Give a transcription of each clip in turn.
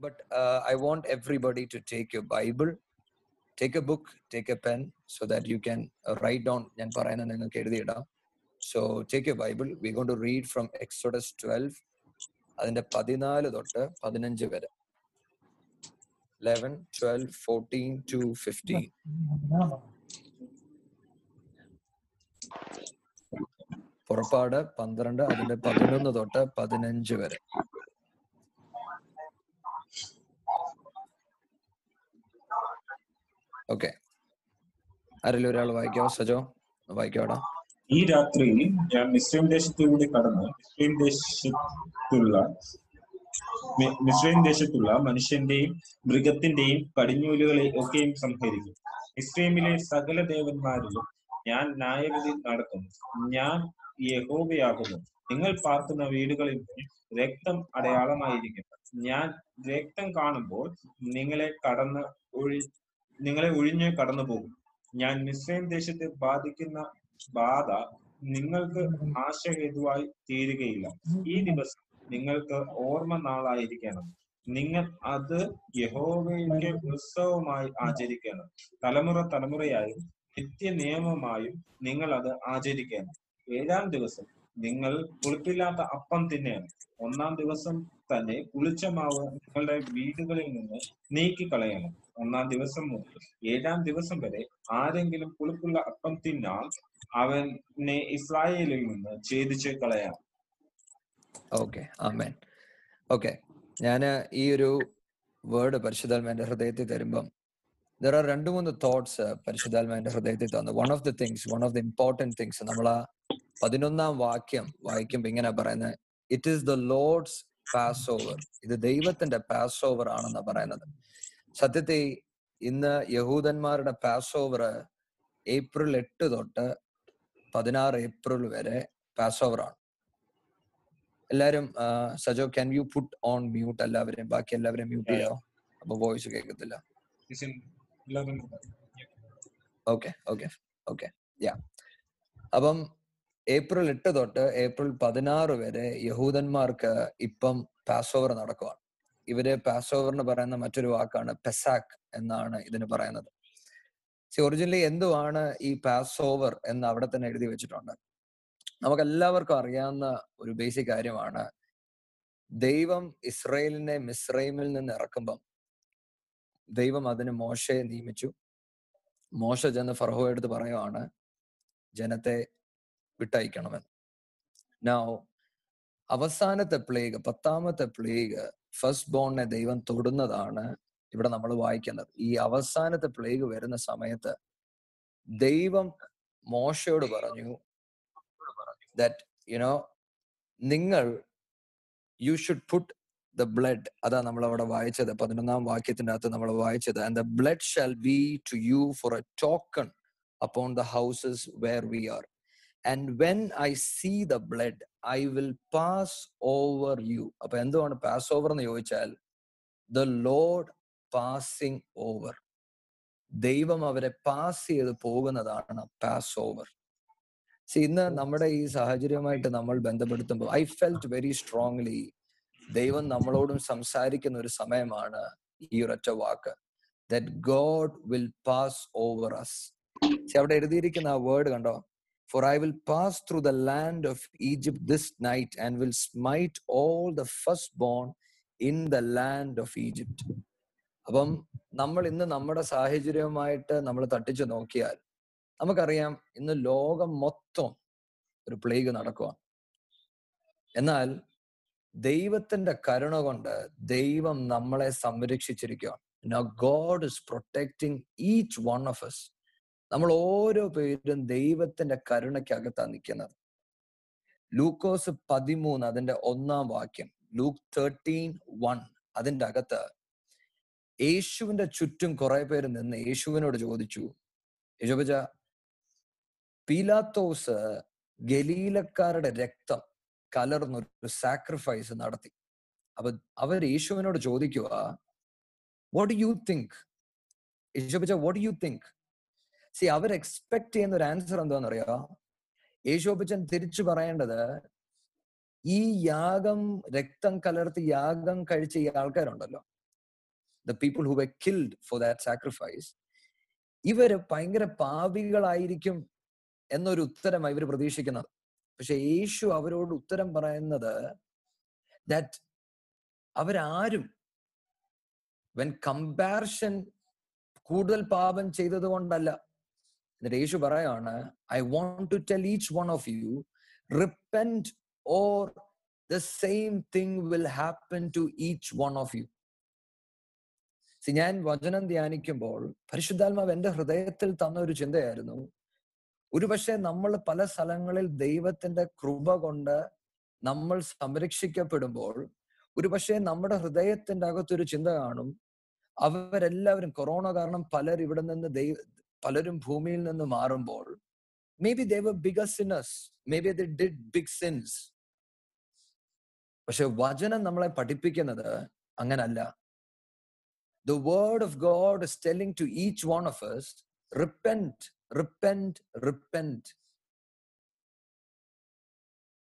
but uh, I want everybody to take your Bible, take a book, take a pen, so that you can uh, write down. ഞാൻ പറയുന്നത് നിങ്ങൾക്ക് എഴുതിയിടാം so take a Bible we gone to read from Exodus twelve അതിന്റെ പതിനാല് തൊട്ട് പതിനഞ്ച് വരെ eleven twelve fourteen to fifteen പുറപ്പാട് പന്ത്രണ്ട് അതിന്റെ പതിനൊന്ന് തൊട്ട് പതിനഞ്ച് വരെ ഓക്കെ. ആരെങ്കിലും ഒരാൾ വായിക്കോ? സജോ വായിക്കോടാ ഈ രാത്രി ഞാൻ മിസ്ലിം ദേശത്തിലൂടെ കടന്ന് മിശ്രൈം ദേശത്തുള്ള മിസ്ലിം ദേശത്തുള്ള മനുഷ്യന്റെയും മൃഗത്തിന്റെയും കടിഞ്ഞൂലുകളെ ഒക്കെയും സംഹരിക്കും. മിശ്രൈമിലെ സകല ദേവന്മാരിലും ഞാൻ ന്യായവിധി നടത്തും. ഞാൻ യഹോബയാകുന്നു നിങ്ങൾ പാർക്കുന്ന വീടുകളിൽ രക്തം അടയാളമായിരിക്കും. ഞാൻ രക്തം കാണുമ്പോൾ നിങ്ങളെ കടന്ന് ഒഴി നിങ്ങളെ ഒഴിഞ്ഞ് കടന്നു പോകും. ഞാൻ മിശ്രൈം ദേശത്തെ ബാധിക്കുന്ന ബാധ നിങ്ങൾക്ക് ആശയഹേതുവായി തീരുകയില്ല. ഈ ദിവസം നിങ്ങൾക്ക് ഓർമ്മ നാളായിരിക്കണം. നിങ്ങൾ അത് യഹോവയുടെ ഉത്സവമായി ആചരിക്കണം. തലമുറ തലമുറയായും നിത്യ നിയമമായും നിങ്ങൾ അത് ആചരിക്കണം. ഏഴാം ദിവസം നിങ്ങൾ പുളിപ്പില്ലാത്ത അപ്പം തിന്നണം. ഒന്നാം ദിവസം തന്നെ പുളിച്ച മാവ് നിങ്ങളുടെ വീടുകളിൽ നിന്ന് നീക്കിക്കളയണം. ഒന്നാം ദിവസം മുതൽ ഏഴാം ദിവസം വരെ ആരെങ്കിലും പുളിപ്പുള്ള അപ്പം തിന്നാൽ അവനെ ഇസ്രായേലിൽ നിന്ന് ഛേദിച്ച് കളയാം. ഓക്കെ ആമേൻ. ഓക്കെ ഞാൻ ഈ ഒരു വേർഡ് പരിശുദ്ധാത്മാന്റെ ഹൃദയത്തിൽ തരുമ്പം ദർ ആർ രണ്ടു മൂന്ന് തോട്ട്സ് പരിശുദ്ധാത്മാന്റെ ഹൃദയത്തിൽ തന്നു. One of the things one of the important things നമ്മൾ ആ പതിനൊന്നാം വാക്യം വായിക്കുമ്പോൾ ഇങ്ങനെ പറയുന്നത്. It is the Lord's Passover ഇത് ദൈവത്തിന്റെ പാസ് ഓവർ ആണെന്നാണ് പറയുന്നത്. സത്യത്തിൽ ഇന്ന് യഹൂദന്മാരുടെ പാസ് ഓവർ ഏപ്രിൽ എട്ട് തൊട്ട് പതിനാറ് ഏപ്രിൽ വരെ പാസ് ഓവർ ആണ് എല്ലാരും Sajo can you put on mute എല്ലാവരെയും ബാക്കി എല്ലാവരെയും മ്യൂട്ട് ചെയ്യോ അപ്പൊ വോയിസ് കേൾക്കത്തില്ല. ഓക്കെ ഓക്കെ ഓക്കെ യാ അപ്പം ഏപ്രിൽ എട്ട് തൊട്ട് ഏപ്രിൽ പതിനാറ് വരെ യഹൂദന്മാർക്ക് ഇപ്പം പാസ് ഓവർ നടക്കുവാണ്. ഇവർ പാസ് ഓവറിന് പറയുന്ന മറ്റൊരു വാക്കാണ് പെസാക്ക് എന്നാണ് ഇതിന് പറയുന്നത്. ഒറിജിനലി എന്തുവാണ് ഈ പാസ് ഓവർ എന്ന് അവിടെ തന്നെ എഴുതി വെച്ചിട്ടുണ്ട്. നമുക്ക് എല്ലാവർക്കും അറിയാവുന്ന ഒരു ബേസിക് കാര്യമാണ്. ദൈവം ഇസ്രയേലിനെ മിസ്രൈമിൽ നിന്ന് ഇറക്കുമ്പം ദൈവം അതിന് മോശയെ നിയമിച്ചു. മോശ ചെന്ന് ഫർഹോ എടുത്ത് പറയുവാണ് ജനത്തെ വിട്ടയക്കണമെന്ന്. നൗ അവസാനത്തെ പ്ലേഗ് പത്താമത്തെ പ്ലേഗ് ഫസ്റ്റ് ബോണിനെ ദൈവം തൊടുന്നതാണ് ഇവിടെ നമ്മൾ വായിക്കുന്നത്. ഈ അവസാനത്തെ പ്ലേഗ് വരുന്ന സമയത്ത് ദൈവം മോശയോട് പറഞ്ഞു ദാറ്റ് യുനോ നിങ്ങൾ you should put the blood അതാ നമ്മൾ അവിടെ വായിച്ചത്. പതിനൊന്നാം വാക്യത്തിന്റെ അകത്ത് നമ്മൾ വായിച്ചത്. And the blood shall be to you for a token upon the houses where we are and when I see the blood I will pass over you അപ്പൊ എന്തുമാണ് പാസ് ഓവർ എന്ന് ചോദിച്ചാൽ ദ ലോഡ് പാസിംഗ് ഓവർ ദൈവം അവരെ pass ചെയ്ത് പോകുന്നതാണ് pass over ഇന്ന് നമ്മുടെ ഈ സാഹചര്യമായിട്ട് നമ്മൾ ബന്ധപ്പെടുത്തുമ്പോൾ ഐ ഫെൽറ്റ് വെരി സ്ട്രോങ്ലി ദൈവം നമ്മളോടും സംസാരിക്കുന്ന ഒരു സമയമാണ് ഈ ഒരൊറ്റ വാക്ക്. God will pass over us അവിടെ എഴുതിയിരിക്കുന്ന ആ വേർഡ് കണ്ടോ? For I will pass through the land of Egypt this night and will smite all the first born in the land of Egypt അപ്പം നമ്മൾ ഇന്ന് നമ്മുടെ സാഹചര്യവുമായിട്ട് നമ്മൾ തട്ടിച്ചു നോക്കിയാൽ നമുക്കറിയാം ഇന്ന് ലോകം മൊത്തം ഒരു പ്ലേഗ് നടക്കുക എന്നാൽ ദൈവത്തിന്റെ കരുണ കൊണ്ട് ദൈവം നമ്മളെ സംരക്ഷിച്ചിരിക്കുകയാണ് Now God is protecting each one of us. നമ്മൾ ഓരോ പേരും ദൈവത്തിന്റെ കരുണയ്ക്കകത്താണ് നിൽക്കുന്നത്. ലൂക്കോസ് പതിമൂന്ന് അതിന്റെ ഒന്നാം വാക്യം ലൂക്ക് തേർട്ടീൻ വൺ അതിന്റെ അകത്ത് യേശുവിന്റെ ചുറ്റും കുറെ പേര് നിന്ന് യേശുവിനോട് ചോദിച്ചു യേശുബജ പീലാത്തോസ് ഗലീലക്കാരുടെ രക്തം കലർന്നൊരു സാക്രിഫൈസ് നടത്തി. അപ്പൊ അവർ യേശുവിനോട് ചോദിക്കുക വാട്ട് യു തിങ്ക് യേശുബജ വാട്ട് യു തിങ്ക് സി അവർ എക്സ്പെക്ട് ചെയ്യുന്ന ഒരു ആൻസർ എന്താണെന്ന് അറിയോ യേശോപ്പച്ചൻ തിരിച്ചു പറയേണ്ടത് ഈ യാഗം രക്തം കലർത്തി യാഗം കഴിച്ച ഈ ആൾക്കാരുണ്ടല്ലോ. The people who were killed for that sacrifice ഇവർ ഭയങ്കര പാവികളായിരിക്കും എന്നൊരു ഉത്തരമാണ് ഇവർ പ്രതീക്ഷിക്കുന്നത്. പക്ഷെ യേശു അവരോട് ഉത്തരം പറയുന്നത് ദാറ്റ് അവരാരും വെൻ കമ്പാരിഷൻ കൂടുതൽ പാപം ചെയ്തത് കൊണ്ടല്ല എന്നിട്ട് യേശു പറയാണ് I want to tell each one of you repent or the same thing will happen to each one of you see ഞാൻ വചനം ധ്യാനിക്കുമ്പോൾ പരിശുദ്ധാത്മാവ് എന്റെ ഹൃദയത്തിൽ തന്ന ഒരു ചിന്തയായിരുന്നു. ഒരുപക്ഷെ നമ്മൾ പല സ്ഥലങ്ങളിൽ ദൈവത്തിന്റെ കൃപ കൊണ്ട് നമ്മൾ സംരക്ഷിക്കപ്പെടുമ്പോൾ ഒരുപക്ഷെ നമ്മുടെ ഹൃദയത്തിന്റെ അകത്തൊരു ചിന്ത കാണും. അവരെല്ലാവരും കൊറോണ കാരണം പലർ ഇവിടെ നിന്ന് ദൈവ പലരും ഭൂമിയിൽ നിന്ന് മാറുമ്പോൾ maybe they were bigger sinners maybe they did big sins പക്ഷെ വചനം നമ്മളെ പഠിപ്പിക്കുന്നത് അങ്ങനല്ല. The word of God is telling to each one of repent repent repent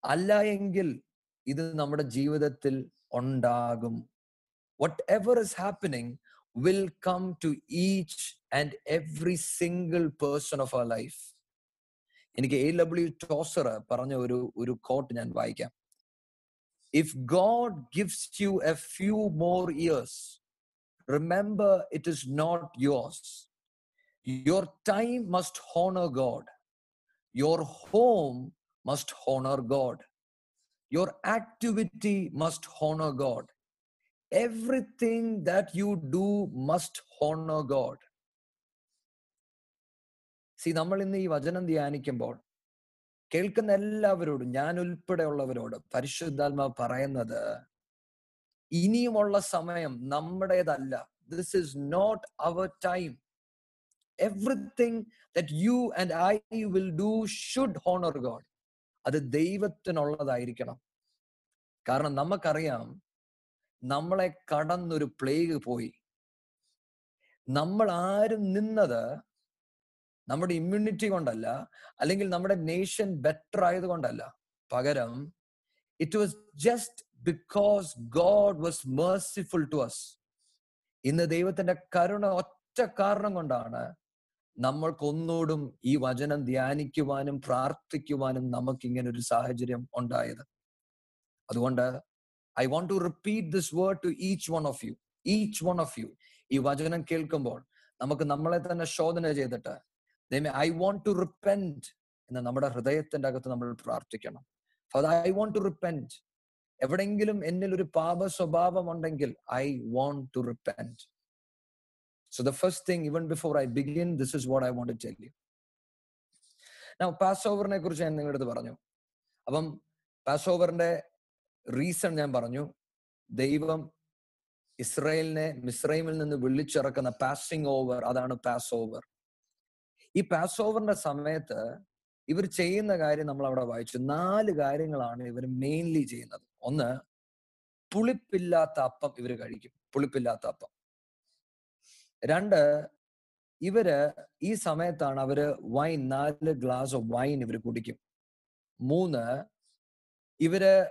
അല്ല എങ്കിൽ ഇത് നമ്മുടെ ജീവിതത്തിൽ ഉണ്ടാകും. Whatever is happening will come to each and every single person of our life എനിക്ക് എ ഡബ്ല്യു ടോസർ പറഞ്ഞ ഒരു ഒരു കോട്ട് ഞാൻ വായിക്കാം if God gives you a few more years remember it is not yours your time must honour God your home must honor God. Your activity must honor God. Everything that you do must honor God. See നമ്മൾ ഇന്ന് ഈ വചനം ധ്യാനിക്കുമ്പോൾ കേൾക്കുന്ന എല്ലാവരോടും ഞാൻ ഉൾപ്പെടെയുള്ളവരോട് പരിശുദ്ധാത്മാവ് പറയുന്നത് ഇനിയുമുള്ള സമയം നമ്മുടേതല്ല. This is not our time everything that you and I will do should honour God അത് ദൈവത്തിനുള്ളതായിരിക്കണം. കാരണം നമുക്കറിയാം നമ്മളെ കടന്നൊരു പ്ലേഗ് പോയി. നമ്മൾ ആരും നിന്നത് നമ്മുടെ ഇമ്മ്യൂണിറ്റി കൊണ്ടല്ല അല്ലെങ്കിൽ നമ്മുടെ നേഷൻ ബെറ്റർ ആയതുകൊണ്ടല്ല പകരം it was just because God was merciful to us ഇന്ന് ദൈവത്തിന്റെ കരുണ ഒറ്റ കാരണം കൊണ്ടാണ് നമ്മൾക്കൊന്നോടും ഈ വചനം ധ്യാനിക്കുവാനും പ്രാർത്ഥിക്കുവാനും നമുക്ക് ഇങ്ങനെ ഒരു സാഹചര്യം ഉണ്ടായത്. അതുകൊണ്ട് I want to repeat this word to each one of you each one of you ഈ വചനം കേൾക്കുമ്പോൾ നമുക്ക് നമ്മളെ തന്നെ ശോധന ചെയ്തിട്ട് ഐ വോണ്ട് ടു റിപ്പന്റ് എന്ന് നമ്മുടെ ഹൃദയത്തിന്റെ അകത്ത് നമ്മൾ പ്രാർത്ഥിക്കണം. ഐ വോണ്ട് ടു റിപ്പന്റ് എവിടെങ്കിലും എന്നിൽ ഒരു പാപ സ്വഭാവം ഉണ്ടെങ്കിൽ I want to repent so the first thing even before I begin this is what I want you. Now, pass കുറിച്ച് ഞാൻ നിങ്ങളുടെ അടുത്ത് പറഞ്ഞു. അപ്പം പാസ് ഓവറിന്റെ റീസൺ ഞാൻ പറഞ്ഞു. ദൈവം ഇസ്രയേലിനെ മിസ്രൈമിൽ നിന്ന് വിളിച്ചിറക്കുന്ന പാസിംഗ് ഓവർ അതാണ് പാസ് ഓവർ ഈ പാസ് ഓവറിന്റെ സമയത്ത് ഇവർ ചെയ്യുന്ന കാര്യം നമ്മൾ അവിടെ വായിച്ചു. നാല് കാര്യങ്ങളാണ് ഇവർ മെയിൻലി ചെയ്യുന്നത്. ഒന്ന് പുളിപ്പില്ലാത്ത അപ്പം ഇവർ കഴിക്കും. പുളിപ്പില്ലാത്ത അപ്പം. രണ്ട് ഇവർ ഈ സമയത്താണ് അവർ വൈൻ നാല് ഗ്ലാസ് ഓഫ് വൈൻ ഇവർ കുടിക്കും. മൂന്ന് ഇവർ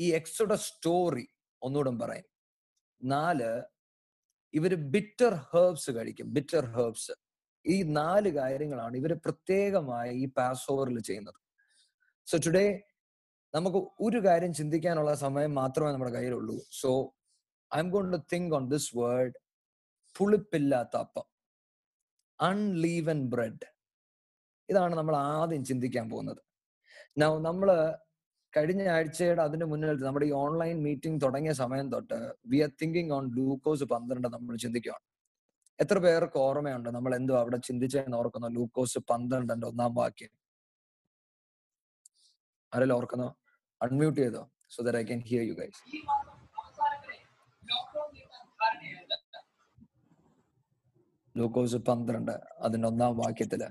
ഈ എക്സോഡ സ്റ്റോറി ഒന്നുകൂടെ പറയാം. നാല് ഇവർ ബിറ്റർ ഹേർബ്സ് കഴിക്കും. ബിറ്റർ ഹേർബ്സ് ഈ നാല് കാര്യങ്ങളാണ് ഇവർ പ്രത്യേകമായി ഈ പാസ് ഓവറിൽ ചെയ്യുന്നത്. സോ ടുഡേ നമുക്ക് ഒരു കാര്യം ചിന്തിക്കാനുള്ള സമയം മാത്രമേ നമ്മുടെ കയ്യിലുള്ളൂ. So I am gonna think on this word പുളിപ്പില്ലാത്ത അപ്പം. അൺലീവൻ ബ്രെഡ് ഇതാണ് നമ്മൾ ആദ്യം ചിന്തിക്കാൻ പോകുന്നത്. നമ്മൾ കഴിഞ്ഞ ആഴ്ചയുടെ അതിന് മുന്നിൽ നമ്മുടെ ഈ ഓൺലൈൻ മീറ്റിംഗ് തുടങ്ങിയ സമയം തൊട്ട് we are thinking on glucose പന്ത്രണ്ട് നമ്മൾ ചിന്തിക്കുകയാണ് എത്ര പേർക്ക് ഓർമ്മയുണ്ട്? നമ്മൾ എന്തോ അവിടെ ചിന്തിച്ചെന്ന് ഓർക്കുന്നു? ഗ്ലൂക്കോസ് പന്ത്രണ്ടിന്റെ ഒന്നാം വാക്യം. ആരെല്ലാം ഓർക്കുന്നോ? അൺമ്യൂട്ട് ചെയ്തോ? So that I can hear you guys glucose പന്ത്രണ്ട് അതിന്റെ ഒന്നാം വാക്യത്തിൽ.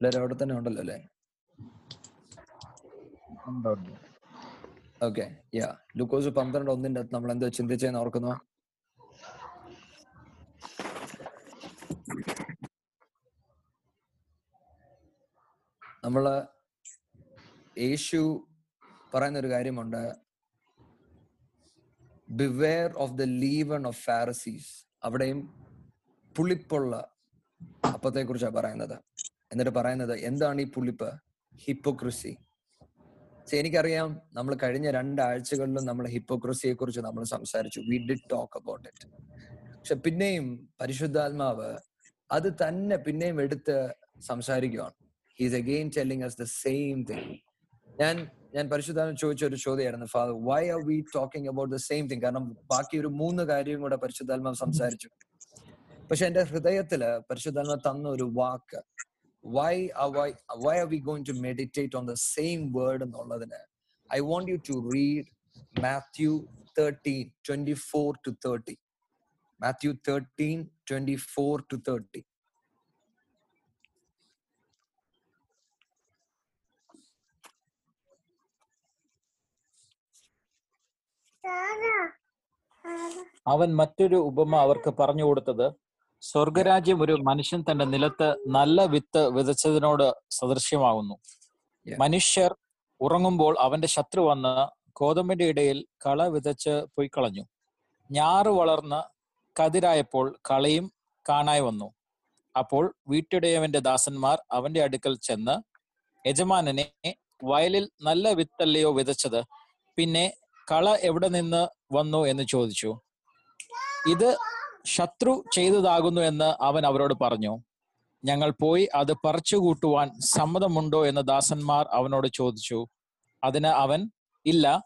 എല്ലാവരും അവിടെ തന്നെ ഉണ്ടല്ലോ അല്ലേ? ഓക്കെ യാ ലൂക്കോസ് പന്ത്രണ്ട് ഒന്നിന്റെ അകത്ത് നമ്മൾ എന്തോ ചിന്തിച്ചെന്ന് ഓർക്കുന്നു? നമ്മൾ യേശു പറയുന്ന ഒരു കാര്യമുണ്ട്. Beware of the leaven of Pharisees അവിടെയും പുളിപ്പുള്ള അപ്പത്തെ കുറിച്ചാണ് പറയുന്നത്. എന്നിട്ട് പറയുന്നത് എന്താണ് ഈ പുളിപ്പ്? ഹിപ്പോക്രസി. എനിക്കറിയാം നമ്മൾ കഴിഞ്ഞ രണ്ടാഴ്ചകളിലും നമ്മൾ ഹിപ്പോക്രസിയെ കുറിച്ച് നമ്മൾ സംസാരിച്ചു. We did talk about it പക്ഷെ പിന്നെയും പരിശുദ്ധാത്മാവ് അത് തന്നെ പിന്നെയും എടുത്ത് സംസാരിക്കുകയാണ് he's again telling us the same thing ഞാൻ ഞാൻ പരിശുദ്ധാത്മ ചോദിച്ച ഒരു ചോദ്യമായിരുന്നു father why are we talking about the same thing കാരണം ബാക്കി ഒരു മൂന്ന് കാര്യവും കൂടെ പരിശുദ്ധാത്മാവ് സംസാരിച്ചു. പക്ഷെ എന്റെ ഹൃദയത്തിൽ പരിശുദ്ധാത്മാവ് തന്ന ഒരു വാക്ക് why why why are we going to meditate on the same word എന്നുള്ളതിന്? I want you to read Matthew thirteen twenty four to thirty Matthew thirteen twenty four to thirty അവൻ മറ്റൊരു ഉപമ അവർക്ക് പറഞ്ഞു കൊടുത്തത് സ്വർഗരാജ്യം ഒരു മനുഷ്യൻ തന്റെ നിലത്ത് നല്ല വിത്ത് വിതച്ചതിനോട് സദൃശ്യമാകുന്നു. മനുഷ്യർ ഉറങ്ങുമ്പോൾ അവന്റെ ശത്രു വന്ന് ഗോതമ്പിന്റെ ഇടയിൽ കള വിതച്ച് പോയി കളഞ്ഞു ഞാറ് വളർന്ന് കതിരായപ്പോൾ കളയും കാണായി വന്നു. അപ്പോൾ വീട്ടുടയവന്റെ ദാസന്മാർ അവന്റെ അടുക്കൽ ചെന്ന് യജമാനനെ വയലിൽ നല്ല വിത്തല്ലയോ വിതച്ചത്? പിന്നെ കള എവിടെ നിന്ന് വന്നു? എന്ന് ചോദിച്ചു. ഇത് ശത്രു ചെയ്തതാകുന്നു എന്ന് അവൻ അവരോട് പറഞ്ഞു. ഞങ്ങൾ പോയി അത് പറിച്ചു കൂട്ടുവാൻ സമ്മതമുണ്ടോ? എന്ന് ദാസന്മാർ അവനോട് ചോദിച്ചു. അതിന് അവൻ ഇല്ല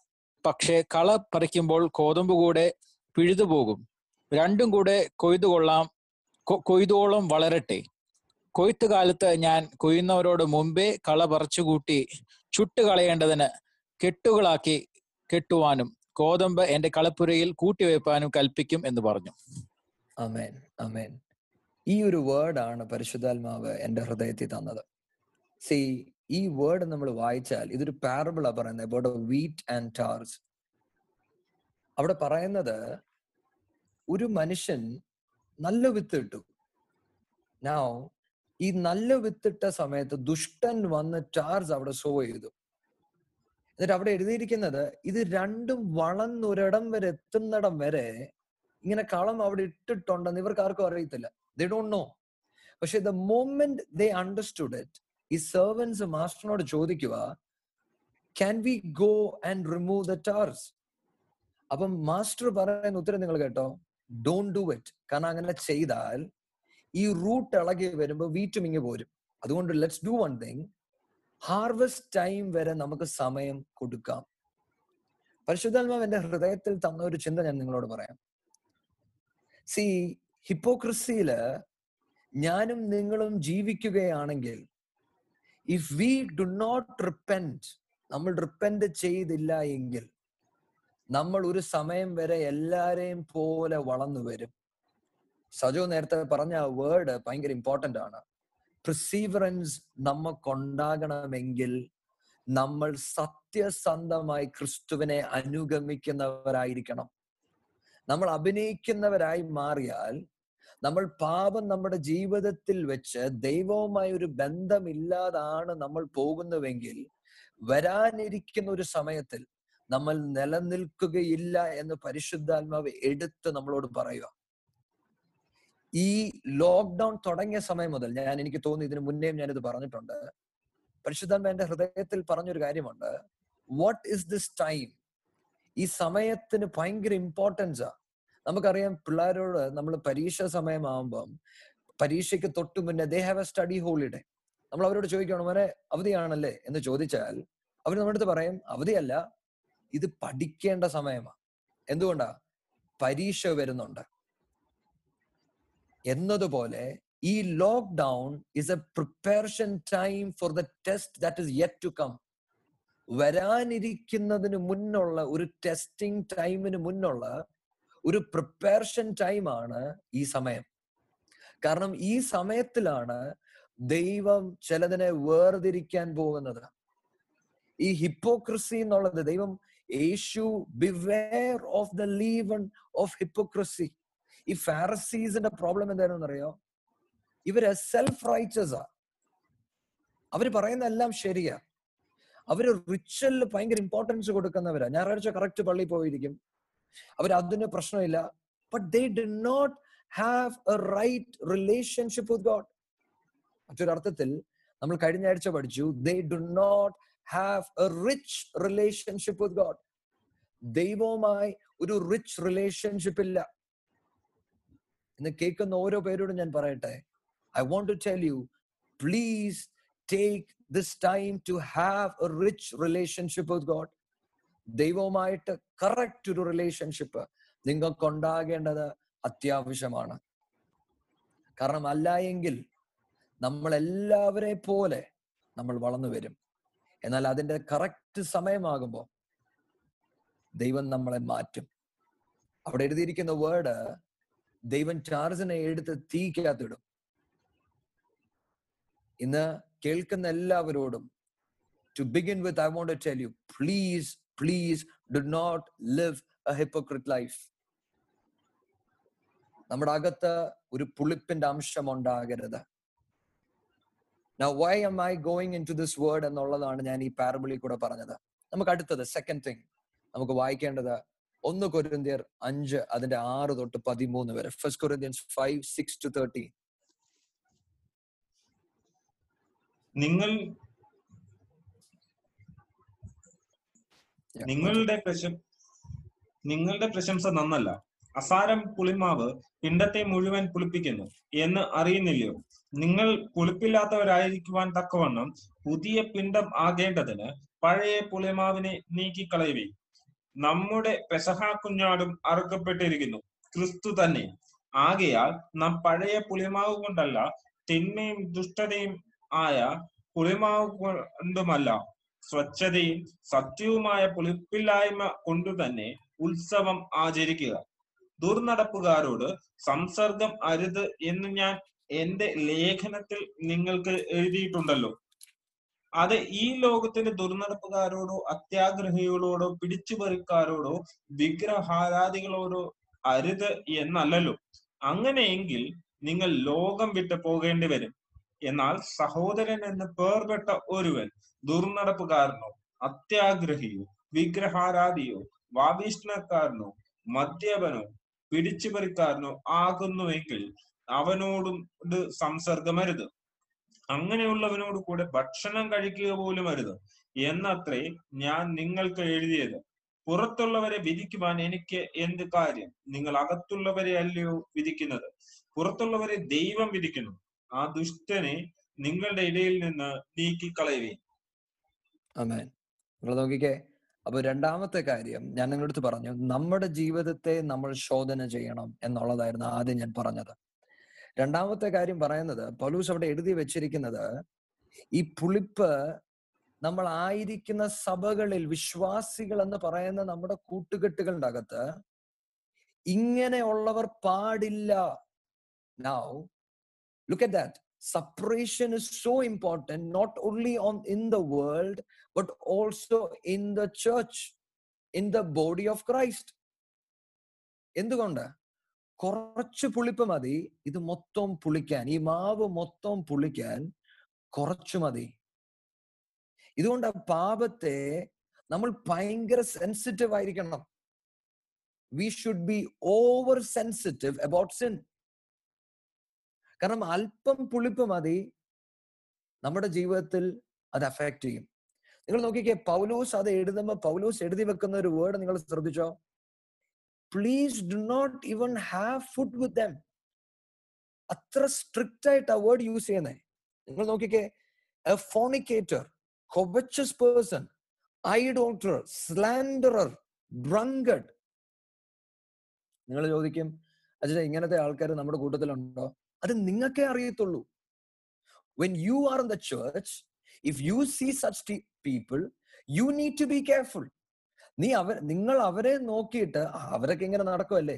പക്ഷേ കള പറിക്കുമ്പോൾ കോതമ്പ് കൂടെ പിഴുതുപോകും. രണ്ടും കൂടെ കൊയ്തു കൊള്ളാം കൊയ്തോളം വളരട്ടെ. കൊയ്ത്തുകാലത്ത് ഞാൻ കൊയ്യുന്നവരോട് മുമ്പേ കള പറിച്ചുകൂട്ടി ചുട്ടുകളയേണ്ടതിന് കെട്ടുകളാക്കി കെട്ടുവാനും കോതമ്പ് എന്റെ കളപ്പുരയിൽ കൂട്ടിവെപ്പാനും കൽപ്പിക്കും എന്ന് പറഞ്ഞു. അമേൻ അമേൻ ഈ ഒരു വേർഡാണ് പരിശുദ്ധാത്മാവ് എന്റെ ഹൃദയത്തിൽ തന്നത്. സി ഈ വേർഡ് നമ്മൾ വായിച്ചാൽ ഇതൊരു പാരബിളാ പറയുന്നത് അബൌട്ട് വീറ്റ് ആൻഡ് ടാർസ് അവിടെ പറയുന്നത് ഒരു മനുഷ്യൻ നല്ല വിത്തിട്ടു നൗ ഈ നല്ല വിത്തിട്ട സമയത്ത് ദുഷ്ടൻ വന്ന് ടാർസ് അവിടെ സോ ചെയ്തു. എന്നിട്ട് അവിടെ എഴുതിയിരിക്കുന്നത് ഇത് രണ്ടും വളർന്നൊരിടം വരെ എത്തുന്നിടം വരെ ഇങ്ങനെ കളം അവിടെ ഇട്ടിട്ടുണ്ടെന്ന് ഇവർക്ക് ആർക്കും അറിയത്തില്ല. ദേ ഡോണ്ട് നോ പക്ഷെ the moment they understood it ഈ സെർവൻസ് മാസ്റ്ററിനോട് ചോദിക്കുക can we go and remove the tares അപ്പം മാസ്റ്റർ പറയുന്ന ഉത്തരം നിങ്ങൾ കേട്ടോ? ഡോണ്ട് ഡു ഇറ്റ് കാരണം അങ്ങനെ ചെയ്താൽ ഈ റൂട്ട് ഇളകി വരുമ്പോൾ വീറ്റും വീറ്റുമിങ്ങി പോരും. അതുകൊണ്ട് let's do one thing harvest time വരെ നമുക്ക് സമയം കൊടുക്കാം. പരിശുദ്ധാത്മാവ് എന്റെ ഹൃദയത്തിൽ തന്ന ഒരു ചിന്ത ഞാൻ നിങ്ങളോട് പറയാം. സി ഹിപ്പോക്രസിയിൽ ഞാനും നിങ്ങളും ജീവിക്കുകയാണെങ്കിൽ if we do not repent നമ്മൾ റിപ്പന്റ് ചെയ്തില്ല എങ്കിൽ നമ്മൾ ഒരു സമയം വരെ എല്ലാരെയും പോലെ വളർന്നു വരും. സജോ നേരത്തെ പറഞ്ഞ വേർഡ് ഭയങ്കര ഇമ്പോർട്ടന്റ് ആണ്. പ്രിസീവറൻസ് നമുക്കുണ്ടാകണമെങ്കിൽ നമ്മൾ സത്യസന്ധമായി ക്രിസ്തുവിനെ അനുഗമിക്കുന്നവരായിരിക്കണം. നമ്മൾ അഭിനയിക്കുന്നവരായി മാറിയാൽ നമ്മൾ പാപം നമ്മുടെ ജീവിതത്തിൽ വെച്ച് ദൈവവുമായി ഒരു ബന്ധമില്ലാതാണ് നമ്മൾ പോകുന്നുവെങ്കിൽ വരാനിരിക്കുന്ന ഒരു സമയത്തിൽ നമ്മൾ നിലനിൽക്കുകയില്ല എന്ന് പരിശുദ്ധാത്മാവ് എടുത്ത് നമ്മളോട് പറയുക. ഈ ലോക്ക്ഡൌൺ തുടങ്ങിയ സമയം മുതൽ ഞാൻ എനിക്ക് തോന്നി ഇതിനു മുന്നേയും ഞാനിത് പറഞ്ഞിട്ടുണ്ട്. പരിശുദ്ധാത്മ എന്റെ ഹൃദയത്തിൽ പറഞ്ഞൊരു കാര്യമുണ്ട്. വാട്ട് ഇസ് ദിസ് ടൈം ഈ സമയത്തിന് ഭയങ്കര ഇമ്പോർട്ടൻസാ നമുക്കറിയാം പിള്ളേരോട് നമ്മൾ പരീക്ഷ സമയമാകുമ്പം പരീക്ഷയ്ക്ക് തൊട്ടു മുന്നേ they have a study holiday നമ്മൾ അവരോട് ചോദിക്കണം വരെ അവധിയാണല്ലേ? എന്ന് ചോദിച്ചാൽ അവർ നമ്മുടെ അടുത്ത് പറയും അവധിയല്ല ഇത് പഠിക്കേണ്ട സമയമാണ് എന്തുകൊണ്ടാ? പരീക്ഷ വരുന്നുണ്ട്. എന്നതുപോലെ ഈ lockdown is a preparation time for the test that is yet to come വരാനിരിക്കുന്നതിന് മുന്നുള്ള ഒരു ടെസ്റ്റിംഗ് ടൈമിന് മുന്നുള്ള ഒരു പ്രിപ്പറേഷൻ ടൈമാണ് ഈ സമയം. കാരണം ഈ സമയത്തിലാണ് ദൈവം ചിലതിനെ വേർതിരിക്കാൻ പോകുന്നത്. ഈ ഹിപ്പോക്രസി എന്നുള്ളത് ദൈവം യേശു beware of the leaven of hypocrisy ഈ ഫാറസീസിന്റെ പ്രോബ്ലം എന്തായിരുന്നു അറിയോ ഇവർ സെൽഫ് റൈറ്റസാ അവർ പറയുന്ന എല്ലാം ശരിയാ. അവർ റിച്വലിൽ ഭയങ്കര ഇമ്പോർട്ടൻസ് കൊടുക്കുന്നവരാ. ഞായറാഴ്ച കറക്റ്റ് പള്ളി പോയിരിക്കും. അവർ അതിന് പ്രശ്നമില്ല. But they did not have a right relationship with God മറ്റൊരർത്ഥത്തിൽ നമ്മൾ കഴിഞ്ഞ ആഴ്ച പഠിച്ചു they do not have a rich relationship with God ദൈവവുമായി ഒരു റിച്ച് റിലേഷൻഷിപ്പ് ഇല്ല. ഇന്ന് കേൾക്കുന്ന ഓരോ പേരോടും ഞാൻ പറയട്ടെ. I want to tell you please take this time to have a rich relationship with God ദൈവവുമായിട്ട് കറക്റ്റ് ഒരു റിലേഷൻഷിപ്പ് നിങ്ങൾക്ക് ഉണ്ടാകേണ്ടത് അത്യാവശ്യമാണ്. കാരണം അല്ല എങ്കിൽ നമ്മൾ എല്ലാവരെ പോലെ നമ്മൾ വളർന്നു വരും. എന്നാൽ അതിന്റെ കറക്റ്റ് സമയമാകുമ്പോൾ ദൈവം നമ്മളെ മാറ്റും. അവിടെ എഴുതിയിരിക്കുന്ന വേർഡ് ദൈവം ചാർജിനെ എടുത്ത് തീക്കകത്തിടും ഇന്ന് കേൾക്കുന്ന എല്ലാവരോടും to begin with I want tell you please please do not live a hypocrite life നമ്മുടെ അകത്ത് ഒരു പുളിപ്പിന്റെ അംശം ഉണ്ടാകരുത്. Why am I going into this word എന്നുള്ളതാണ് ഞാൻ ഈ പാരബിളിൽ കൂടെ പറഞ്ഞത്. നമുക്ക് അടുത്തത് സെക്കൻഡ് തിങ് നമുക്ക് വായിക്കേണ്ടത് ഒന്ന് കൊരിന്ത്യർ അഞ്ച് അതിന്റെ ആറ് തൊട്ട് പതിമൂന്ന് വരെ. First Corinthians five six to thirty നിങ്ങൾ നിങ്ങളുടെ പ്രശ നിങ്ങളുടെ പ്രശംസ നന്നല്ല. അസാരം പുളിമാവ് പിണ്ടത്തെ മുഴുവൻ പുളിപ്പിക്കുന്നു എന്ന് അറിയുന്നില്ലയോ? നിങ്ങൾ പുളിപ്പില്ലാത്തവരായിരിക്കുവാൻ തക്കവണ്ണം പുതിയ പിണ്ടം ആകേണ്ടതിന് പഴയ പുളിമാവിനെ നീക്കിക്കളയുവേ നമ്മുടെ പെസഹ കുഞ്ഞാടും അറുക്കപ്പെട്ടിരിക്കുന്നു. ക്രിസ്തു തന്നെ. ആകയാൽ നാം പഴയ പുളിമാവ് കൊണ്ടല്ല തിന്മയും ദുഷ്ടതയും ആയ പുളിമാവ് കൊണ്ടുമല്ല സ്വച്ഛതയും സത്യവുമായ പുളിപ്പില്ലായ്മ കൊണ്ടു തന്നെ ഉത്സവം ആചരിക്കുക. ദുർനടപ്പുകാരോട് സംസർഗം അരുത് എന്ന് ഞാൻ എന്റെ ലേഖനത്തിൽ നിങ്ങൾക്ക് എഴുതിയിട്ടുണ്ടല്ലോ. അത് ഈ ലോകത്തിന്റെ ദുർനടപ്പുകാരോടോ അത്യാഗ്രഹികളോടോ പിടിച്ചുപറിക്കാരോടോ വിഗ്രഹാരാധികളോടോ അരുത് എന്നല്ലല്ലോ. അങ്ങനെയെങ്കിൽ നിങ്ങൾ ലോകം വിട്ടു പോകേണ്ടി വരും എന്നാൽ സഹോദരൻ എന്ന് പേർപെട്ട ഒരുവൻ ദുർനടപ്പുകാരനോ അത്യാഗ്രഹിയോ വിഗ്രഹാരാധിയോ വാവിഷ്ണക്കാരനോ മദ്യപനോ പിടിച്ചുപറിക്കാരനോ ആകുന്നുവെങ്കിൽ അവനോടും സംസർഗമരുത്. അങ്ങനെയുള്ളവനോട് കൂടെ ഭക്ഷണം കഴിക്കുക പോലും അരുത്. എന്നത്രേ ഞാൻ നിങ്ങൾക്ക് എഴുതിയത്. പുറത്തുള്ളവരെ വിധിക്കുവാൻ എനിക്ക് എന്ത് കാര്യം? നിങ്ങൾ അകത്തുള്ളവരെ അല്ലയോ വിധിക്കുന്നത്? പുറത്തുള്ളവരെ ദൈവം വിധിക്കുന്നു. ആ ദുഷ്ടനെ നിങ്ങളുടെ ഇടയിൽ നിന്ന് നീക്കിക്കളയുവേ അമേൻ. നിങ്ങൾ നോക്കിക്കേ അപ്പൊ രണ്ടാമത്തെ കാര്യം ഞാൻ നിങ്ങളുടെ അടുത്ത് പറഞ്ഞു നമ്മുടെ ജീവിതത്തെ നമ്മൾ ശോധന ചെയ്യണം എന്നുള്ളതായിരുന്നു ആദ്യം ഞാൻ പറഞ്ഞത്. രണ്ടാമത്തെ കാര്യം പറയുന്നത് പലൂസ് അവിടെ എഴുതി വെച്ചിരിക്കുന്നത് ഈ പുളിപ്പ് നമ്മൾ ആയിരിക്കുന്ന സഭകളിൽ വിശ്വാസികൾ എന്ന് പറയുന്ന നമ്മുടെ കൂട്ടുകെട്ടുകളുടെ അകത്ത് ഇങ്ങനെയുള്ളവർ പാടില്ല. Now look at that separation is so important not only on in the world but also in the church in the body of christ. എന്തുകൊണ്ട്? കുറച്ച് പുളിപ്പ് മതി. ഇത് മൊത്തം പുളിക്കാൻ ഈ മാവ് മൊത്തം പുളിക്കാൻ കുറച്ചു മതി. ഇതുകൊണ്ട് പാപത്തെ നമ്മൾ ഭയങ്കര സെൻസിറ്റീവ് ആയിരിക്കണം. We should be over sensitive about sin കാരണം അല്പം പുളിപ്പ് മതി. നമ്മുടെ ജീവിതത്തിൽ അത് അഫക്റ്റ് ചെയ്യും. നിങ്ങൾ നോക്കിക്കേ പൗലൂസ് അത് എഴുതുമ്പോൾ പൗലൂസ് എഴുതി വെക്കുന്ന ഒരു വേർഡ് നിങ്ങൾ ശ്രദ്ധിച്ചോ? Please do not even have food with them അത്ര സ്ട്രിക്റ്റ് ആയിട്ട് ആ വേർഡ് യൂസ് ചെയ്യുന്നേ. നിങ്ങൾ നോക്കിക്കേ a fornicator covetous person idolater slanderer drunkard നിങ്ങൾ ചോദിക്കും അച്ഛാ ഇങ്ങനത്തെ ആൾക്കാർ നമ്മുടെ കൂട്ടത്തിലുണ്ടോ? അത് നിങ്ങൾക്കേ അറിയത്തുള്ളൂ. When you are in the church if you see such people you need to be careful നീ അവർ നിങ്ങൾ അവരെ നോക്കിയിട്ട് അവരൊക്കെ ഇങ്ങനെ നടക്കുമല്ലേ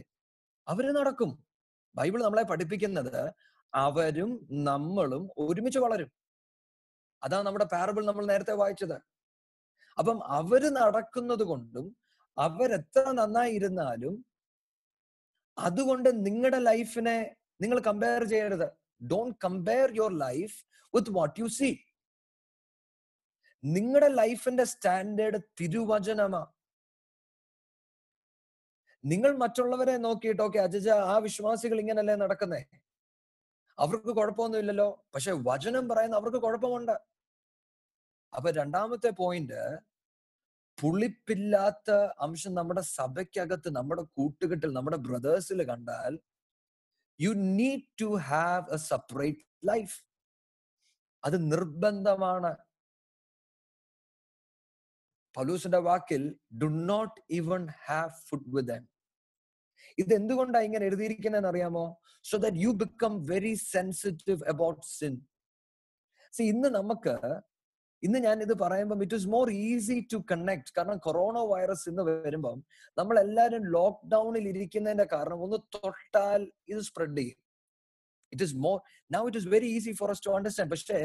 അവർ നടക്കും. ബൈബിൾ നമ്മളെ പഠിപ്പിക്കുന്നത് അവരും നമ്മളും ഒരുമിച്ച് വളരും. അതാണ് നമ്മുടെ പാരബിൾ നമ്മൾ നേരത്തെ വായിച്ചത്. അപ്പം അവർ നടക്കുന്നത് കൊണ്ടും അവരെത്ര നന്നായി ഇരുന്നാലും അതുകൊണ്ട് നിങ്ങളുടെ ലൈഫിനെ നിങ്ങൾ കമ്പയർ ചെയ്യരുത്. Don't compare your life with what you see നിങ്ങളുടെ ലൈഫിന്റെ സ്റ്റാൻഡേർഡ് തിരുവചനമാ. നിങ്ങൾ മറ്റുള്ളവരെ നോക്കിയിട്ട് ഓക്കെ അജജ ആ വിശ്വാസികൾ ഇങ്ങനല്ലേ നടക്കുന്നേ? അവർക്ക് കുഴപ്പമൊന്നുമില്ലല്ലോ. പക്ഷെ വചനം പറയുന്ന അവർക്ക് കുഴപ്പമുണ്ട്. അപ്പൊ രണ്ടാമത്തെ പോയിന്റ് പുളിപ്പില്ലാത്ത അംശം നമ്മുടെ സഭയ്ക്കകത്ത് നമ്മുടെ കൂട്ടുകെട്ടിൽ നമ്മുടെ ബ്രദേഴ്സിൽ കണ്ടാൽ you need to have a separate life അത് നിർബന്ധമാണ്. പലൂസിന്റെ വാക്കിൽ do not even have food with them ഇത് എന്തുകൊണ്ടാണ് ഇങ്ങനെ എഴുതിയിരിക്കുന്നതെന്ന് അറിയാമോ? So that you become very sensitive about sin see ഇന്ന് നമുക്ക് ഇന്ന് ഞാൻ ഇത് പറയുമ്പം it is more easy to connect കാരണം കൊറോണ വൈറസ് ഇന്ന് വരുമ്പം നമ്മൾ എല്ലാവരും ലോക്ക്ഡൌണിൽ ഇരിക്കുന്നതിന്റെ കാരണം ഒന്ന് തൊട്ടാൽ ഇത് സ്പ്രെഡ് ചെയ്യും. It is more now it is very easy for us to understand പക്ഷേ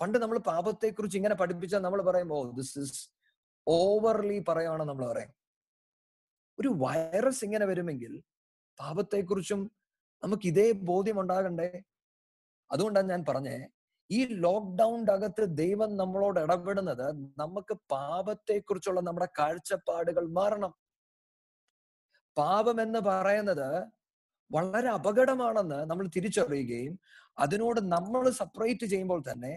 പണ്ട് നമ്മൾ പാപത്തെ കുറിച്ച് ഇങ്ങനെ പഠിപ്പിച്ചാൽ നമ്മൾ പറയും ഓ ദിസ് ഇസ് ഓവർലി പറയുകയാണ് നമ്മൾ പറയും. ഒരു വൈറസ് ഇങ്ങനെ വരുമെങ്കിൽ പാപത്തെക്കുറിച്ചും നമുക്ക് ഇതേ ബോധ്യം ഉണ്ടാകണ്ടേ? അതുകൊണ്ടാണ് ഞാൻ പറഞ്ഞേ ഈ ലോക്ക്ഡൌണിന്റെ അകത്ത് ദൈവം നമ്മളോട് ഇടപെടുന്നത് നമുക്ക് പാപത്തെക്കുറിച്ചുള്ള നമ്മുടെ കാഴ്ചപ്പാടുകൾ മാറണം. പാപം എന്ന് പറയുന്നത് വളരെ അപകടമാണെന്ന് നമ്മൾ തിരിച്ചറിയുകയും അതിനോട് നമ്മൾ സെപ്പറേറ്റ് ചെയ്യുമ്പോൾ തന്നെ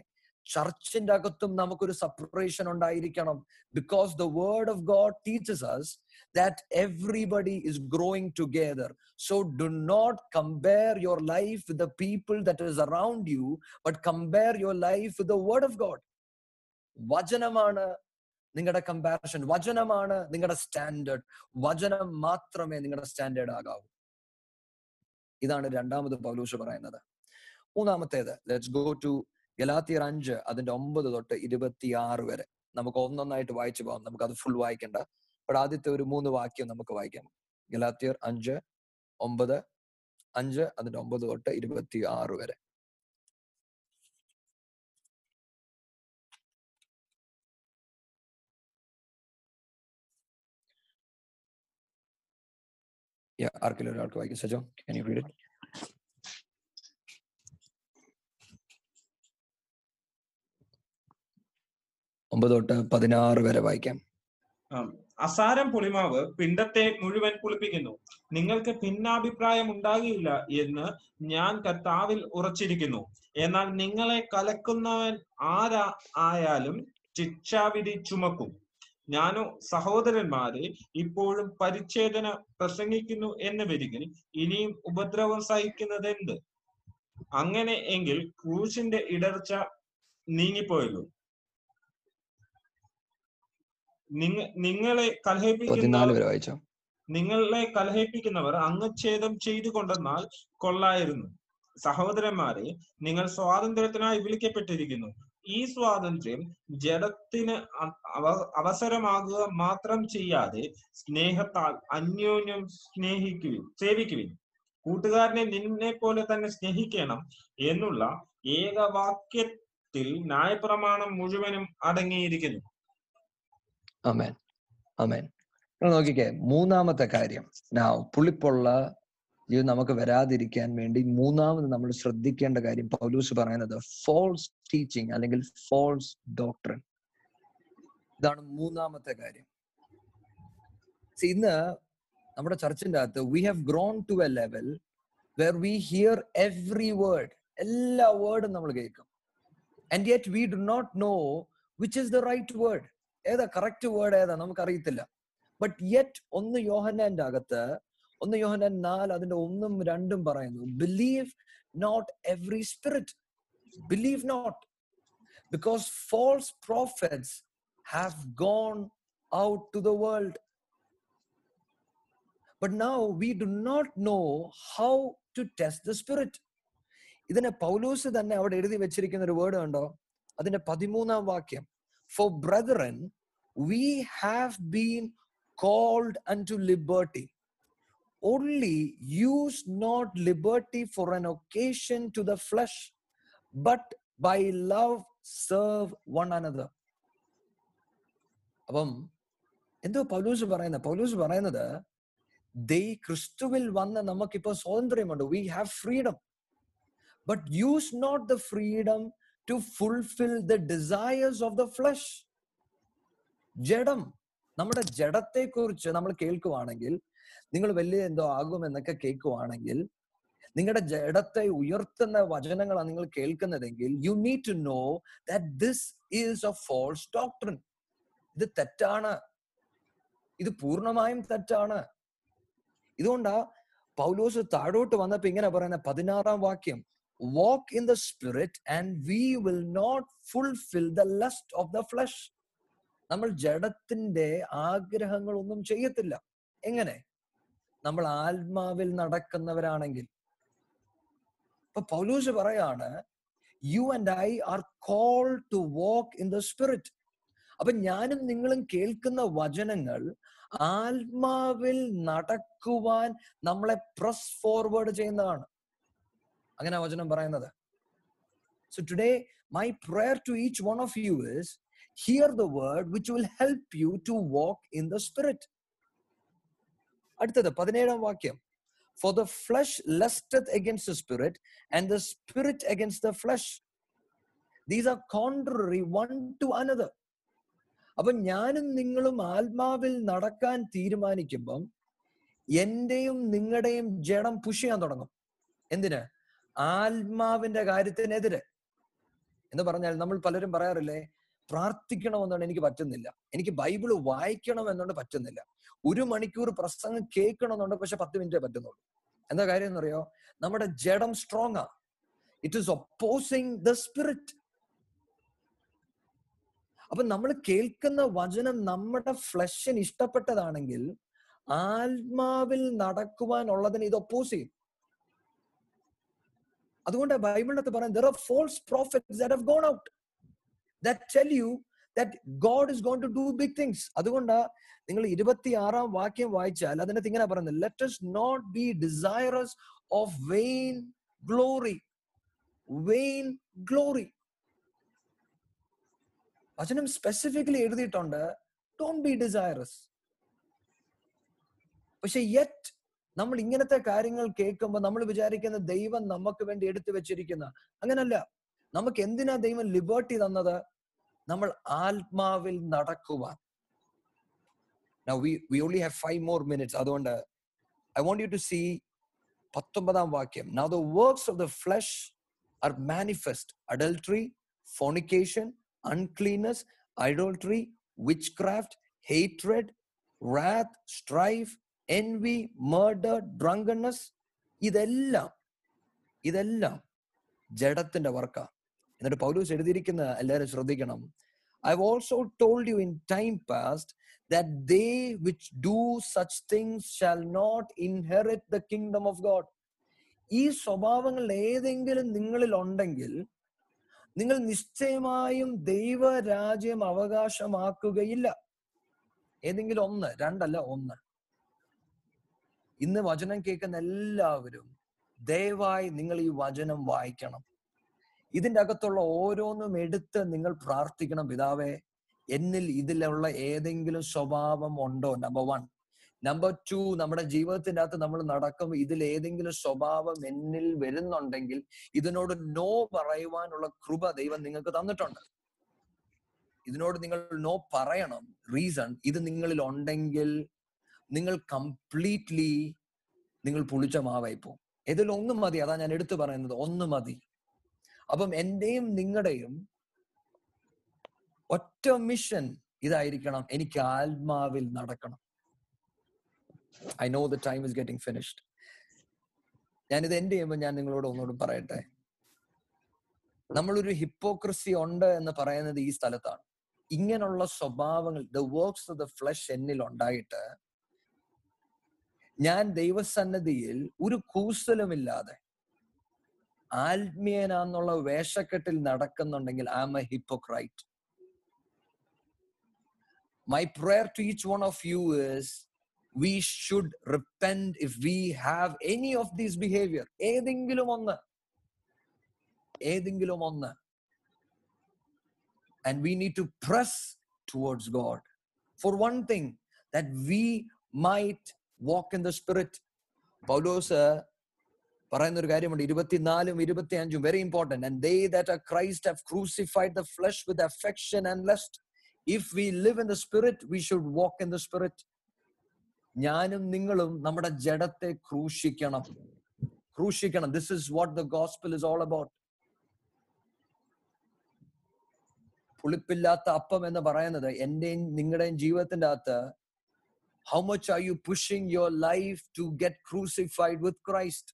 ചർച്ചിന്റെ അകത്തും നമുക്കൊരു സെപ്പറേഷൻ ഉണ്ടായിരിക്കണം. Because the word of God teaches us that everybody is growing together. So do not compare your life with the people that is around you, but compare your life with the word of God. വചനമാണ് നിങ്ങളുടെ comparison വചനമാണ് നിങ്ങളുടെ standard വചനം മാത്രമേ നിങ്ങളുടെ standard ആകാവൂ. ഇതാണ് രണ്ടാമത് പൗലൂസ് പറയുന്നത്. മൂന്നാമത്തേത്. ലെറ്റ്സ് ഗോ ടു ഗലാത്തിയർ അഞ്ച് അതിന്റെ ഒമ്പത് തൊട്ട് ഇരുപത്തിയാറ് വരെ. നമുക്ക് ഒന്നൊന്നായിട്ട് വായിച്ചു പോകാം. നമുക്ക് അത് ഫുൾ വായിക്കണ്ട. അപ്പോൾ ആദ്യത്തെ ഒരു മൂന്ന് വാക്യം നമുക്ക് വായിക്കാം. ഗലാത്തിയർ അഞ്ച് ഒമ്പത് അഞ്ച് അതിന്റെ ഒമ്പത് തൊട്ട് ഇരുപത്തി ആറ് വരെ ആർക്കെങ്കിലും ഒരാൾക്ക് വായിക്കും. Sajo can you read it ഒമ്പത് തൊട്ട് പതിനാറ് വരെ വായിക്കാം. അസാരം പുളിമാവ് പിണ്ടത്തെ മുഴുവൻ പുളിപ്പിക്കുന്നു. നിങ്ങൾക്ക് ഭിന്നാഭിപ്രായം ഉണ്ടാകില്ല എന്ന് ഞാൻ കർത്താവിൽ ഉറച്ചിരിക്കുന്നു. എന്നാൽ നിങ്ങളെ കലക്കുന്നവൻ ആരാ ആയാലും ശിക്ഷാവിധി ചുമക്കും. ഞാനോ സഹോദരന്മാരെ ഇപ്പോഴും പരിച്ഛേദന പ്രസംഗിക്കുന്നു എന്ന് വരികിൽ ഇനിയും ഉപദ്രവം സഹിക്കുന്നത് എന്ത് അങ്ങനെ എങ്കിൽ ക്രൂശിന്റെ ഇടർച്ച നീങ്ങിപ്പോയല്ലോ. നിങ്ങ നിങ്ങളെ കലഹിപ്പിക്കുന്ന പതിനാല് നിങ്ങളെ കലഹിപ്പിക്കുന്നവർ അംഗച്ഛേദം ചെയ്തു കൊണ്ടെന്നാൽ കൊള്ളായിരുന്നു. സഹോദരന്മാരെ നിങ്ങൾ സ്വാതന്ത്ര്യത്തിനായി വിളിക്കപ്പെട്ടിരിക്കുന്നു. ഈ സ്വാതന്ത്ര്യം ജഡത്തിന് അവസരമാകുക മാത്രം ചെയ്യാതെ സ്നേഹത്താൽ അന്യോന്യം സ്നേഹിക്കുവിൻ സേവിക്കുവിൻ. കൂട്ടുകാരനെ നിന്നെ പോലെ തന്നെ സ്നേഹിക്കണം എന്നുള്ള ഏകവാക്യത്തിൽ ന്യായപ്രമാണം മുഴുവനും അടങ്ങിയിരിക്കുന്നു. അമേൻ അമേൻ നോക്കിക്കേ മൂന്നാമത്തെ കാര്യം. നാ പുളിപ്പുള്ള ഇത് നമുക്ക് വരാതിരിക്കാൻ വേണ്ടി മൂന്നാമത് നമ്മൾ ശ്രദ്ധിക്കേണ്ട കാര്യം പൗലൂസ് പറയുന്നത് ഫോൾസ് ടീച്ചിങ് അല്ലെങ്കിൽ ഫോൾസ് ഡോക്ടറിൻ ഇതാണ് മൂന്നാമത്തെ കാര്യം. ഇന്ന് നമ്മുടെ ചർച്ചിന്റെ അകത്ത് we have grown to a level where we hear every word എല്ലാ വേർഡും നമ്മൾ കേൾക്കും. And yet we do not know which is the right word ഏതാ കറക്റ്റ് വേർഡ് ഏതാ നമുക്കറിയത്തില്ല. ബട്ട് യെറ്റ് ഒന്ന് യോഹന്നാന്റെ അകത്ത് ഒന്ന് യോഹന്നാൻ നാല് അതിന്റെ ഒന്നും രണ്ടും പറയുന്നു. Believe not every spirit believe not because false prophets have gone out to the world but now we do not know how to test the spirit ഇതിനെ പൗലൂസ് തന്നെ അവിടെ എഴുതി വെച്ചിരിക്കുന്ന ഒരു വേർഡ് കണ്ടോ? അതിന്റെ പതിമൂന്നാം വാക്യം. For brethren we have been called unto liberty. Only use not liberty for an occasion to the flesh, but by love serve one another. അപ്പം എന്തോ പൗലൂസ് പറയുന്നത് പൗലൂസ് പറയുന്നത് ദൈ ക്രിസ്തുവിൽ വന്ന് നമുക്കിപ്പോ സ്വാതന്ത്ര്യമുണ്ട് we have freedom but use not the freedom to fulfil the desires of the flesh ജഡം നമ്മുടെ ജഡത്തെ കുറിച്ച് നമ്മൾ കേൾക്കുവാണെങ്കിൽ നിങ്ങൾ വലിയ എന്തോ ആകുമെന്നൊക്കെ കേൾക്കുവാണെങ്കിൽ നിങ്ങളുടെ ജഡത്തെ ഉയർത്തുന്ന വചനങ്ങളാണ് നിങ്ങൾ കേൾക്കുന്നതെങ്കിൽ you need to know that this is a false doctrine ഇത് തെറ്റാണ്. ഇത് പൂർണമായും തെറ്റാണ്. ഇതുകൊണ്ടാ പൗലോസ് താഴോട്ട് വന്നപ്പോ ഇങ്ങനെ പറയുന്ന പതിനാറാം വാക്യം വാക്ക് in the spirit and we will not fulfill the lust of the flesh. നമ്മൾ ജഡത്തിന്റെ ആഗ്രഹങ്ങളൊന്നും ചെയ്യത്തില്ല. എങ്ങനെ? നമ്മൾ ആത്മാവിൽ നടക്കുന്നവരാണെങ്കിൽ. ഇപ്പൊ പൗലൂസ് പറയാണ് you and I are call to walk in the spirit അപ്പൊ ഞാനും നിങ്ങളും കേൾക്കുന്ന വചനങ്ങൾ ആത്മാവിൽ നടക്കുവാൻ നമ്മളെ പ്രസ് ഫോർവേഡ് ചെയ്യുന്നതാണ്. അങ്ങനെ വചനം പറയുന്നത്. So today my prayer to each one of you is hear the word which will help you to walk in the spirit അടുത്തത് പതിനേഴാം വാക്യം. For the flesh lusteth against the spirit and the spirit against the flesh these are contrary one to another അപ്പൊ ഞാനും നിങ്ങളും ആത്മാവിൽ നടക്കാൻ തീരുമാനിക്കുമ്പം എന്റെയും നിങ്ങളുടെയും ജഡം പുഷ് ചെയ്യാൻ തുടങ്ങും. എന്തിന്? ആത്മാവിന്റെ കാര്യത്തിനെതിരെ. എന്ന് പറഞ്ഞാൽ നമ്മൾ പലരും പറയാറില്ലേ പ്രാർത്ഥിക്കണമെന്നാണ് എനിക്ക് പറ്റുന്നില്ല. എനിക്ക് ബൈബിൾ വായിക്കണം എന്നുകൊണ്ട് പറ്റുന്നില്ല. ഒരു മണിക്കൂർ പ്രസംഗം കേൾക്കണമെന്നുണ്ട് പക്ഷെ പത്ത് മിനിറ്റേ പറ്റുന്നുള്ളൂ. എന്താ കാര്യം എന്ന് അറിയോ നമ്മുടെ ജഡം സ്ട്രോങ് ആ. It is opposing the spirit അപ്പൊ നമ്മൾ കേൾക്കുന്ന വചനം നമ്മുടെ ഫ്ലഷിന് ഇഷ്ടപ്പെട്ടതാണെങ്കിൽ ആത്മാവിൽ നടക്കുവാനുള്ളതിന് ഇത് ഒപ്പോസ് ചെയ്യും. അതുകൊണ്ട് ബൈബിളിനകത്ത് പറയാൻ there are false prophets that have gone out that tell you that God is gone to do big things അതുകൊണ്ട് നിങ്ങൾ ഇരുപത്തി ആറാം വാക്യം വായിച്ചാൽ അതിനകത്ത് ഇങ്ങനെ പറയുന്നത് let us not be desirous of vain glory vain glory വചനം സ്പെസിഫിക്കലി എഴുതിയിട്ടുണ്ട് ഡോണ്ട് ബി ഡിസൈറസ് പക്ഷെ യെറ്റ് നമ്മൾ ഇങ്ങനത്തെ കാര്യങ്ങൾ കേൾക്കുമ്പോൾ നമ്മൾ വിചാരിക്കുന്ന ദൈവം നമുക്ക് വേണ്ടി എടുത്തു വെച്ചിരിക്കുന്ന. അങ്ങനല്ല. നമുക്ക് എന്തിനാ ദൈവം ലിബേർട്ടി തന്നത്? നമ്മൾ ആത്മാവിൽ നടക്കുവാൻ. Only have five more minutes അതുകൊണ്ട് I want you to see പത്തൊമ്പതാം വാക്യം. Now the works of the flesh are manifest adultery fornication uncleanness idolatry witchcraft hatred wrath strife envy, murder drunkenness. ഇതെല്ലാം ഇതെല്ലാം ജഡത്തിന്റെ വർക്കാ എന്നിട്ട് പൗലൂസ് എഴുതിയിരിക്കുന്ന എല്ലാവരും ശ്രദ്ധിക്കണം I also told you in time past that they which do such things. ഈ സ്വഭാവങ്ങൾ ഏതെങ്കിലും നിങ്ങളിൽ ഉണ്ടെങ്കിൽ നിങ്ങൾ നിശ്ചയമായും ദൈവരാജ്യം അവകാശമാക്കുകയില്ല ഏതെങ്കിലും ഒന്ന് രണ്ടല്ല ഒന്ന് ഇന്ന് വചനം കേൾക്കുന്ന എല്ലാവരും ദയവായി നിങ്ങൾ ഈ വചനം വായിക്കണം. ഇതിന്റെ അകത്തുള്ള ഓരോന്നും എടുത്ത് നിങ്ങൾ പ്രാർത്ഥിക്കണം. പിതാവേ എന്നിൽ ഇതിലുള്ള ഏതെങ്കിലും സ്വഭാവം ഉണ്ടോ? നമ്പർ വൺ നമ്പർ ടു നമ്മുടെ ജീവിതത്തിന്റെ അകത്ത് നമ്മൾ നടക്കും ഇതിൽ ഏതെങ്കിലും സ്വഭാവം എന്നിൽ വരുന്നുണ്ടെങ്കിൽ ഇതിനോട് നോ പറയുവാനുള്ള കൃപ ദൈവം നിങ്ങൾക്ക് തന്നിട്ടുണ്ട്. ഇതിനോട് നിങ്ങൾ നോ പറയണം. റീസൺ ഇത് നിങ്ങളിൽ ഉണ്ടെങ്കിൽ നിങ്ങൾ കംപ്ലീറ്റ്ലി നിങ്ങൾ പുളിച്ച മാവായി പോകും. ഇതിൽ ഒന്നും മതി. അതാ ഞാൻ എടുത്തു പറയുന്നത്. ഒന്ന് മതി. അപ്പം എന്റെയും നിങ്ങളുടെയും ഒറ്റ മിഷൻ ഇതായിരിക്കണം. എനിക്ക് ആത്മാവിൽ നടക്കണം. I know the time is getting finished ഞാനിത് എൻഡ് ചെയ്യുമ്പോൾ ഞാൻ നിങ്ങളോട് ഒന്നുകൂടി പറയട്ടെ? നമ്മളൊരു ഹിപ്പോക്രസി ഉണ്ട് എന്ന് പറയുന്നത് ഈ സ്ഥലത്താണ്. ഇങ്ങനെയുള്ള സ്വഭാവങ്ങൾ the works of the flesh എന്നിൽ ഉണ്ടായിട്ട് ഞാൻ ദൈവസന്നദ്ധിയിൽ ഒരു കൂസലുമില്ലാതെ ആത്മീയനാന്നുള്ള വേഷക്കെട്ടിൽ നടക്കുന്നുണ്ടെങ്കിൽ I am a hypocrite my prayer to each one of you is we should repent if we have any of these behavior ഏതെങ്കിലും ഒന്ന് ഏതെങ്കിലും ഒന്ന് and we need to press towards god for one thing that we might walk in the spirit. പൗലോസ് പറയുന്ന ഒരു കാര്യമുണ്ട്. ഇരുപത്തിനാലും ഇരുപത്തി അഞ്ചും very important and they that are Christ have crucified the flesh with affection and lust if we live in the spirit we should walk in the spirit ഞാനും നിങ്ങളും നമ്മുടെ ജഡത്തെ ക്രൂശിക്കണം. ക്രൂശിക്കണം. This is what the gospel is all about പുളിപ്പില്ലാത്ത അപ്പം എന്ന് പറയുന്നത് എന്റെയും നിങ്ങളുടെയും ജീവിതത്തിന്റെ അകത്ത് how much are you pushing your life to get crucified with Christ?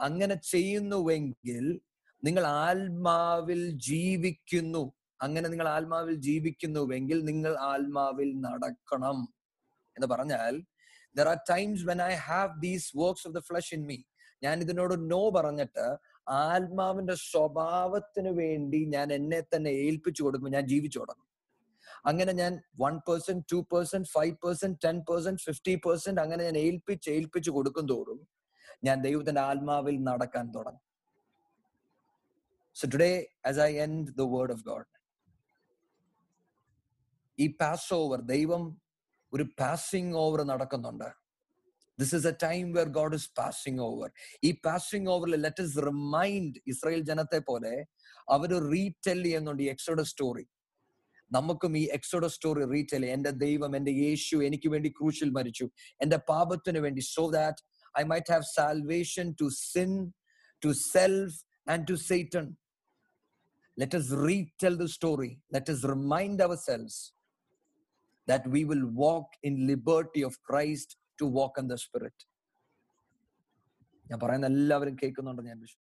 അങ്ങനെ ചെയ്യുന്നുവെങ്കിൽ നിങ്ങൾ ആത്മാവിൽ ജീവിക്കുന്നു. അങ്ങനെ നിങ്ങൾ ആത്മാവിൽ ജീവിക്കുന്നുവെങ്കിൽ നിങ്ങൾ ആത്മാവിൽ നടക്കണം. എന്ന് പറഞ്ഞാൽ there are times when I have these works of the flesh in me ഞാൻ ഇതിനോട് നോ പറഞ്ഞിട്ട് ആത്മാവിന്റെ സ്വഭാവത്തിന് വേണ്ടി ഞാൻ എന്നെ തന്നെ ഏൽപ്പിച്ചു കൊടുക്കുമ്പോൾ ഞാൻ ജീവിച്ചു തുടങ്ങും. അങ്ങനെ ഞാൻ one percent two percent five percent ten percent fifty percent അങ്ങനെ ഞാൻ ഏൽപ്പിച്ച് ഏൽപ്പിച്ച് കൊടുക്കും തോറും ഞാൻ ദൈവത്തിന്റെ ആത്മാവിൽ നടക്കാൻ തുടങ്ങി. So today as I end the word of God ഈ പാസ് ഓവർ ദൈവം ഒരു പാസിംഗ് ഓവർ നടക്കുന്നുണ്ട്. This is a time where God is passing over ഈ പാസിംഗ് ഓവറിൽ ലെറ്റ് ഇസ് റിമൈൻഡ് ഇസ്രായേൽ ജനത്തെ പോലെ അവർ റീടെൽ ചെയ്യുന്നുണ്ട് ഈ എക്സോഡ സ്റ്റോറി നമുക്കും ഈ എക്സോഡ സ്റ്റോറി റീടെൽ എന്റെ ദൈവം എന്റെ യേശു എനിക്ക് വേണ്ടി ക്രൂശിൽ മരിച്ചു. എന്റെ പാപത്തിന് വേണ്ടി. So that I might have salvation to sin to self and to Satan let us retell the story. Let us remind ourselves that we will walk in liberty of Christ to walk in the spirit. ഞാൻ പറയുന്ന എല്ലാവരും കേൾക്കുന്നുണ്ടെന്ന് ഞാൻ വിശ്വസിക്കുന്നു